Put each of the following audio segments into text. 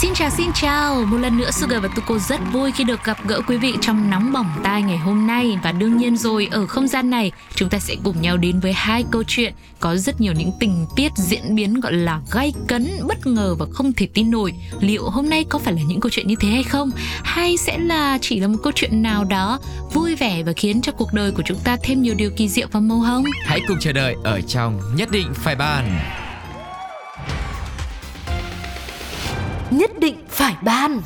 Xin chào xin chào, một lần nữa Sugar và Tuko rất vui khi được gặp gỡ quý vị trong nóng bỏng tai ngày hôm nay và đương nhiên rồi ở không gian này chúng ta sẽ cùng nhau đến với hai câu chuyện có rất nhiều những tình tiết diễn biến gọi là gay cấn, bất ngờ và không thể tin nổi. Liệu hôm nay có phải là những câu chuyện như thế hay không? Hay sẽ là chỉ là một câu chuyện nào đó vui vẻ và khiến cho cuộc đời của chúng ta thêm nhiều điều kỳ diệu và màu hồng? Hãy cùng chờ đợi ở trong Nhất định phải bàn. Nhất định phải ban.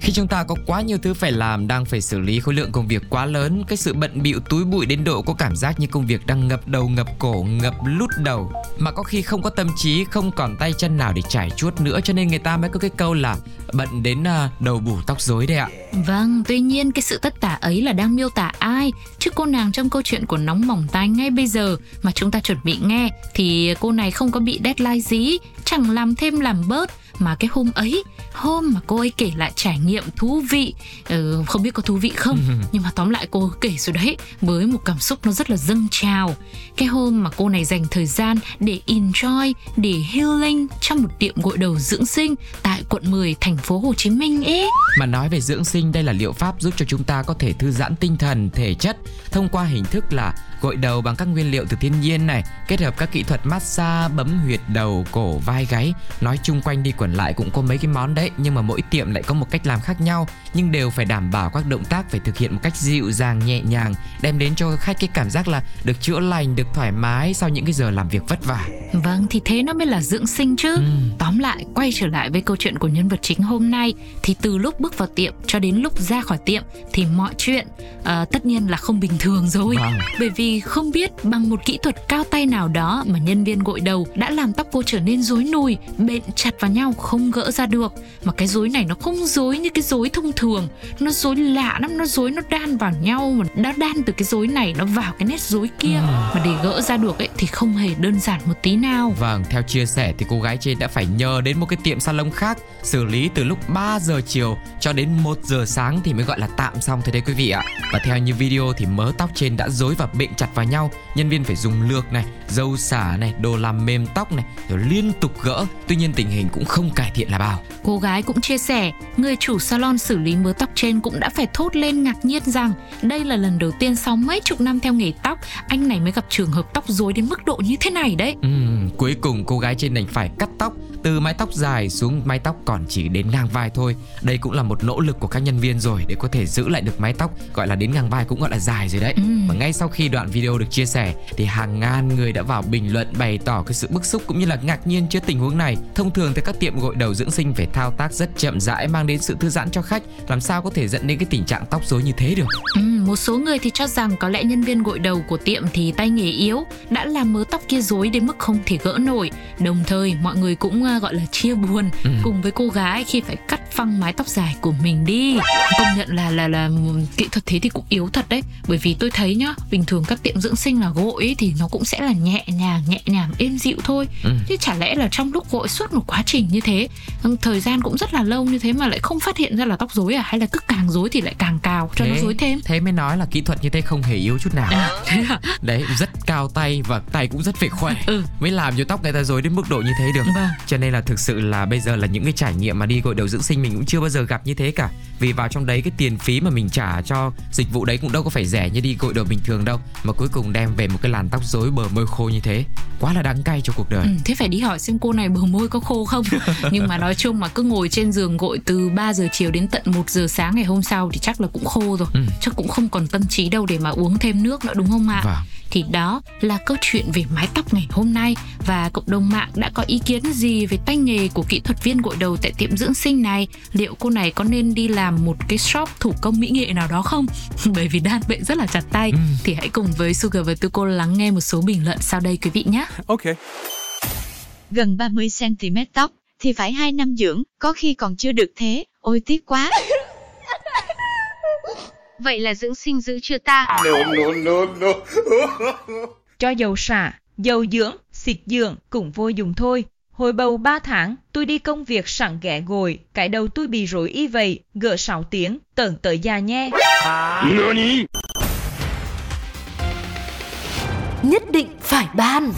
Khi chúng ta có quá nhiều thứ phải làm, đang phải xử lý khối lượng công việc quá lớn, cái sự bận bịu túi bụi đến độ có cảm giác như công việc đang ngập đầu ngập cổ, ngập lút đầu, mà có khi không có tâm trí, không còn tay chân nào để trải chuốt nữa, cho nên người ta mới có cái câu là bận đến uh, đầu bù tóc rối đấy ạ. Vâng, tuy nhiên cái sự tất tả ấy là đang miêu tả ai? Chứ cô nàng trong câu chuyện của nóng mỏng tai ngay bây giờ mà chúng ta chuẩn bị nghe thì cô này không có bị deadline gì, chẳng làm thêm làm bớt mà cái hôm ấy hôm mà cô ấy kể lại trải nghiệm thú vị ừ, không biết có thú vị không? Nhưng mà tóm lại cô kể rồi đấy với một cảm xúc nó rất là dâng trào. Cái hôm mà cô này dành thời gian để enjoy để healing trong một tiệm gội đầu dưỡng sinh tại quận 10 thành phố Hồ Chí Minh ấy. Mà nói về dưỡng sinh đây là liệu pháp giúp cho chúng ta có thể thư giãn tinh thần, thể chất thông qua hình thức là gội đầu bằng các nguyên liệu từ thiên nhiên này, kết hợp các kỹ thuật massage, bấm huyệt đầu, cổ, vai gáy. Nói chung quanh đi quẩn lại cũng có mấy cái món đấy, nhưng mà mỗi tiệm lại có một cách làm khác nhau, nhưng đều phải đảm bảo các động tác phải thực hiện một cách dịu dàng nhẹ nhàng, đem đến cho khách cái cảm giác là được chữa lành, được thoải mái sau những cái giờ làm việc vất vả. Vâng thì thế nó mới là dưỡng sinh chứ. Ừ. Tóm lại quay trở lại với câu chuyện của nhân vật chính hôm nay thì từ lúc bước vào tiệm cho đến lúc ra khỏi tiệm thì mọi chuyện ờ, tất nhiên là không bình thường rồi. Vâng. Bởi vì không biết bằng một kỹ thuật cao tay nào đó mà nhân viên gội đầu đã làm tóc cô trở nên rối nùi, bện chặt vào nhau không gỡ ra được. Mà cái rối này nó không rối như cái rối thông thường, nó rối lạ lắm, nó rối nó đan vào nhau mà nó đan từ cái rối này nó vào cái nét rối kia mà để gỡ ra được ấy thì không hề đơn giản một tí nào. Vâng, theo chia sẻ thì cô gái trên đã phải nhờ đến một cái tiệm salon khác xử lý từ lúc 3 giờ chiều cho đến 1 giờ sáng thì mới gọi là tạm xong thôi đấy quý vị ạ. Và theo như video thì mớ tóc trên đã rối và bện chặt vào nhau, nhân viên phải dùng lược này, dâu xả này, đồ làm mềm tóc này rồi liên tục gỡ. Tuy nhiên tình hình cũng không cải thiện là bao. Cô gái cũng chia sẻ, người chủ salon xử lý mớ tóc trên cũng đã phải thốt lên ngạc nhiên rằng đây là lần đầu tiên sau mấy chục năm theo nghề tóc, anh này mới gặp trường hợp tóc rối đến mức độ như thế này đấy. Ừm, cuối cùng cô gái trên đành phải cắt tóc từ mái tóc dài xuống mái tóc còn chỉ đến ngang vai thôi. Đây cũng là một nỗ lực của các nhân viên rồi để có thể giữ lại được mái tóc gọi là đến ngang vai cũng gọi là dài rồi đấy. Ừm. Và ngay sau khi đoạn video được chia sẻ thì hàng ngàn người đã vào bình luận bày tỏ cái sự bức xúc cũng như là ngạc nhiên trước tình huống này. Thông thường thì các tiệm gội đầu dưỡng sinh phải thao tác rất chậm rãi mang đến sự thư giãn cho khách, làm sao có thể dẫn đến cái tình trạng tóc rối như thế được. Ừ, một số người thì cho rằng có lẽ nhân viên gội đầu của tiệm thì tay nghề yếu đã làm mớ tóc kia rối đến mức không thể gỡ nổi. Đồng thời mọi người cũng à, gọi là chia buồn Ừ. cùng với cô gái khi phải cắt phăng mái tóc dài của mình đi. Công nhận là là là kỹ thuật thế thì cũng yếu thật đấy. Bởi vì tôi thấy nhá, bình thường các tiệm dưỡng sinh là gội ấy, thì nó cũng sẽ là nhẹ nhàng nhẹ nhàng êm dịu thôi. Ừ. Chứ chả lẽ là trong lúc gội suốt một quá trình như thế, ừ, thời gian cũng rất là lâu như thế mà lại không phát hiện ra là tóc rối à hay là cứ càng rối thì lại càng cào cho nó rối thêm. Thế mới nói là kỹ thuật như thế không hề yếu chút nào. Thế à? Đấy, rất cao tay và tay cũng rất phải khỏe. Ừ. Mới làm cho tóc người ta rối đến mức độ như thế được. Vâng. Cho nên là thực sự là bây giờ là những cái trải nghiệm mà đi gội đầu dưỡng sinh mình cũng chưa bao giờ gặp như thế cả. Vì vào trong đấy cái tiền phí mà mình trả cho dịch vụ đấy cũng đâu có phải rẻ như đi gội đầu bình thường đâu, mà cuối cùng đem về một cái làn tóc rối bờ môi khô như thế. Quá là đắng cay cho cuộc đời. Ừ, thế phải đi hỏi xem cô này bờ môi có khô không Nhưng mà nói chung mà cứ ngồi trên giường gội từ 3 giờ chiều đến tận 1 giờ sáng ngày hôm sau thì chắc là cũng khô rồi Ừ. Chắc cũng không còn tâm trí đâu để mà uống thêm nước nữa đúng không ạ? Vâng. Thì đó là câu chuyện về mái tóc ngày hôm nay Và cộng đồng mạng đã có ý kiến gì về tay nghề của kỹ thuật viên gội đầu tại tiệm dưỡng sinh này Liệu cô này có nên đi làm một cái shop thủ công mỹ nghệ nào đó không? Bởi vì đan bệ rất là chặt tay Ừ. Thì hãy cùng với Sugar và Tuko lắng nghe một số bình luận sau đây quý vị nhé Okay. gần 30cm tóc, thì phải 2 năm dưỡng, có khi còn chưa được thế, ôi tiếc quá. Vậy là dưỡng sinh giữ chưa ta? No, no, no, no. cho dầu xả, dầu dưỡng, xịt dưỡng cũng vô dùng thôi. Hồi bầu 3 tháng, tôi đi công việc sẵn ghẻ gồi, cái đầu tôi bị rối y vậy, gỡ 6 tiếng, tởn tới già nhé. Nhất định phải ban.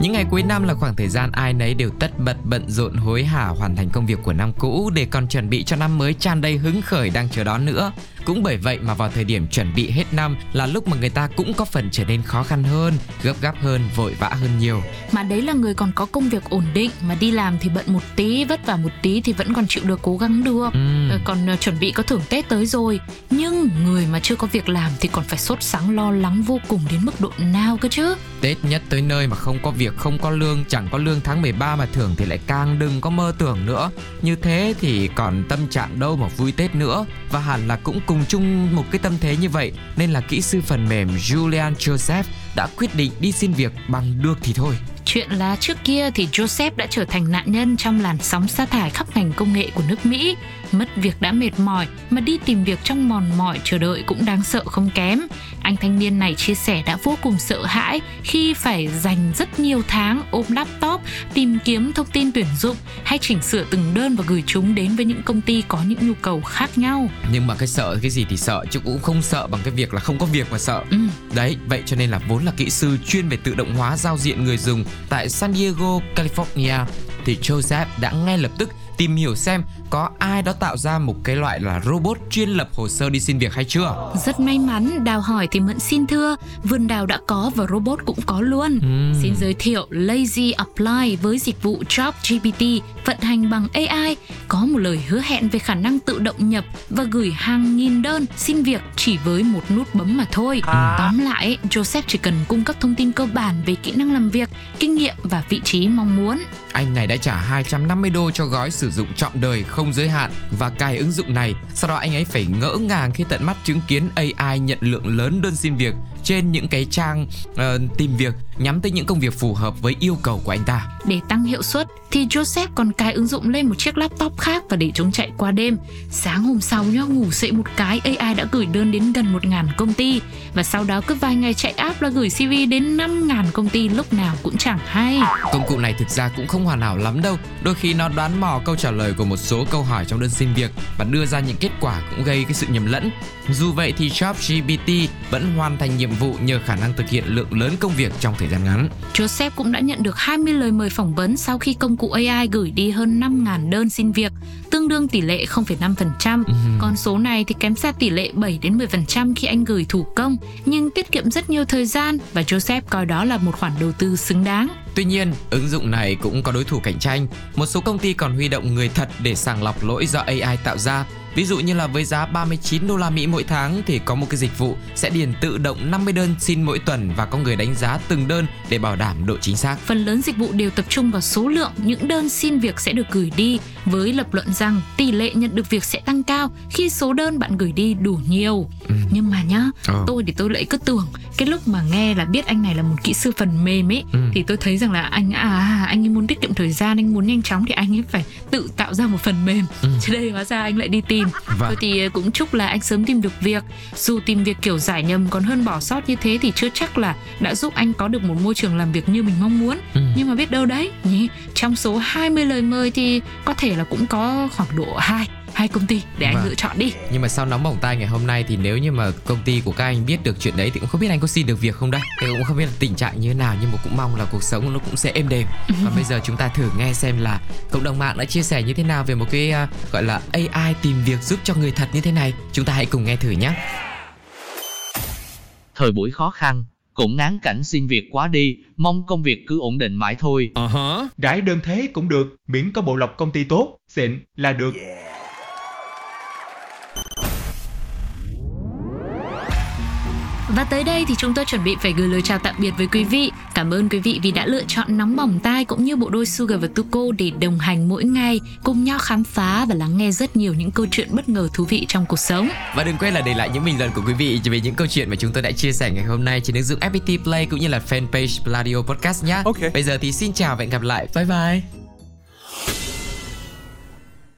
Những ngày cuối năm là khoảng thời gian ai nấy đều tất bật bận rộn hối hả hoàn thành công việc của năm cũ để còn chuẩn bị cho năm mới tràn đầy hứng khởi đang chờ đón nữa. Cũng bởi vậy mà vào thời điểm chuẩn bị hết năm là lúc mà người ta cũng có phần trở nên khó khăn hơn, gấp gáp hơn, vội vã hơn nhiều. Mà đấy là người còn có công việc ổn định mà đi làm thì bận một tí, vất vả một tí thì vẫn còn chịu được cố gắng được. Ừ. Ờ, Còn ờ, chuẩn bị có thưởng Tết tới rồi. Nhưng người mà chưa có việc làm thì còn phải sốt sắng lo lắng vô cùng đến mức độ nào cơ chứ. Tết nhất tới nơi mà không có việc, không có lương, chẳng có lương tháng 13 mà thưởng thì lại càng đừng có mơ tưởng nữa. Như thế thì còn tâm trạng đâu mà vui Tết nữa. Và hẳn là cũng cùng chung một cái tâm thế như vậy, nên là kỹ sư phần mềm Julian Joseph đã quyết định đi xin việc bằng được thì thôi. Chuyện là trước kia thì Joseph đã trở thành nạn nhân trong làn sóng sa thải khắp ngành công nghệ của nước Mỹ. Mất việc đã mệt mỏi mà đi tìm việc trong mòn mỏi chờ đợi cũng đáng sợ không kém. Anh thanh niên này chia sẻ đã vô cùng sợ hãi khi phải dành rất nhiều tháng ôm laptop tìm kiếm thông tin tuyển dụng hay chỉnh sửa từng đơn và gửi chúng đến với những công ty có những nhu cầu khác nhau. Nhưng mà cái sợ cái gì thì sợ chứ cũng không sợ bằng cái việc là không có việc mà sợ. Ừ. Đấy, vậy cho nên là vốn là kỹ sư chuyên về tự động hóa giao diện người dùng tại San Diego, California thì Joseph đã ngay lập tức tìm hiểu xem có ai đó tạo ra một cái loại là robot chuyên lập hồ sơ đi xin việc hay chưa. Rất may mắn, đào hỏi thì mẫn xin thưa, vườn đào đã có và robot cũng có luôn. Xin giới thiệu Lazy Apply với dịch vụ Job GPT vận hành bằng AI có một lời hứa hẹn về khả năng tự động nhập và gửi hàng nghìn đơn xin việc chỉ với một nút bấm mà thôi. Tóm lại, Joseph chỉ cần cung cấp thông tin cơ bản về kỹ năng làm việc, kinh nghiệm và vị trí mong muốn. Anh này đã trả 250 đô cho gói sử dụng trọn đời không giới hạn và cài ứng dụng này. Sau đó anh ấy phải ngỡ ngàng khi tận mắt chứng kiến AI nhận lượng lớn đơn xin việc trên những cái trang uh, tìm việc nhắm tới những công việc phù hợp với yêu cầu của anh ta. Để tăng hiệu suất thì Joseph còn cài ứng dụng lên một chiếc laptop khác và để chúng chạy qua đêm. Sáng hôm sau nhá ngủ dậy một cái AI đã gửi đơn đến gần 1.000 công ty và sau đó cứ vài ngày chạy app là gửi CV đến 5.000 công ty lúc nào cũng chẳng hay. Công cụ này thực ra cũng không hoàn hảo lắm đâu. Đôi khi nó đoán mò câu trả lời của một số câu hỏi trong đơn xin việc và đưa ra những kết quả cũng gây cái sự nhầm lẫn. Dù vậy thì ChatGPT vẫn hoàn thành nhiệm vụ nhờ khả năng thực hiện lượng lớn công việc trong thời gian ngắn. Joseph cũng đã nhận được 20 lời mời phỏng vấn sau khi công cụ AI gửi đi hơn 5.000 đơn xin việc, tương đương tỷ lệ 0,5%. Con số này thì kém xa tỷ lệ 7 đến 10% khi anh gửi thủ công, nhưng tiết kiệm rất nhiều thời gian và Joseph coi đó là một khoản đầu tư xứng đáng. Tuy nhiên, ứng dụng này cũng có đối thủ cạnh tranh. Một số công ty còn huy động người thật để sàng lọc lỗi do AI tạo ra. Ví dụ như là với giá 39 đô la Mỹ mỗi tháng thì có một cái dịch vụ sẽ điền tự động 50 đơn xin mỗi tuần và có người đánh giá từng đơn để bảo đảm độ chính xác. Phần lớn dịch vụ đều tập trung vào số lượng những đơn xin việc sẽ được gửi đi với lập luận rằng tỷ lệ nhận được việc sẽ tăng cao khi số đơn bạn gửi đi đủ nhiều. Nhưng mà nhá, Ờ. tôi thì tôi lại cứ tưởng cái lúc mà nghe là biết anh này là một kỹ sư phần mềm ấy Ừ. thì tôi thấy rằng là anh à anh ấy muốn tiết kiệm thời gian, anh muốn nhanh chóng thì anh ấy phải tự tạo ra một phần mềm. Chứ đây hóa ra anh lại đi tìm. Vâng. Thôi thì cũng chúc là anh sớm tìm được việc. Dù tìm việc kiểu giải nhầm còn hơn bỏ sót như thế thì chưa chắc là đã giúp anh có được một môi trường làm việc như mình mong muốn. Ừ. Nhưng mà biết đâu đấy nhỉ, trong số 20 lời mời thì có thể là cũng có khoảng độ 2 hai công ty để anh Vâng. lựa chọn đi. Nhưng mà sau nóng bỏng tay ngày hôm nay thì nếu như mà công ty của các anh biết được chuyện đấy thì cũng không biết anh có xin được việc không đây. Thì cũng không biết là tình trạng như thế nào nhưng mà cũng mong là cuộc sống nó cũng sẽ êm đềm. Và bây giờ chúng ta thử nghe xem là cộng đồng mạng đã chia sẻ như thế nào về một cái à, gọi là AI tìm việc giúp cho người thật như thế này. Chúng ta hãy cùng nghe thử nhé. Thời buổi khó khăn, cũng ngán cảnh xin việc quá đi, mong công việc cứ ổn định mãi thôi. Rải đơn thế cũng được, miễn có bộ lọc công ty tốt, xịn là được. Và tới đây thì chúng tôi chuẩn bị phải gửi lời chào tạm biệt với quý vị. Cảm ơn quý vị vì đã lựa chọn nóng bỏng tai cũng như bộ đôi Sugar và Tuko để đồng hành mỗi ngày, cùng nhau khám phá và lắng nghe rất nhiều những câu chuyện bất ngờ thú vị trong cuộc sống. Và đừng quên là để lại những bình luận của quý vị về những câu chuyện mà chúng tôi đã chia sẻ ngày hôm nay trên ứng dụng FPT Play cũng như là fanpage Pladio Podcast nhé. Ok. Bây giờ thì xin chào và hẹn gặp lại. Bye bye.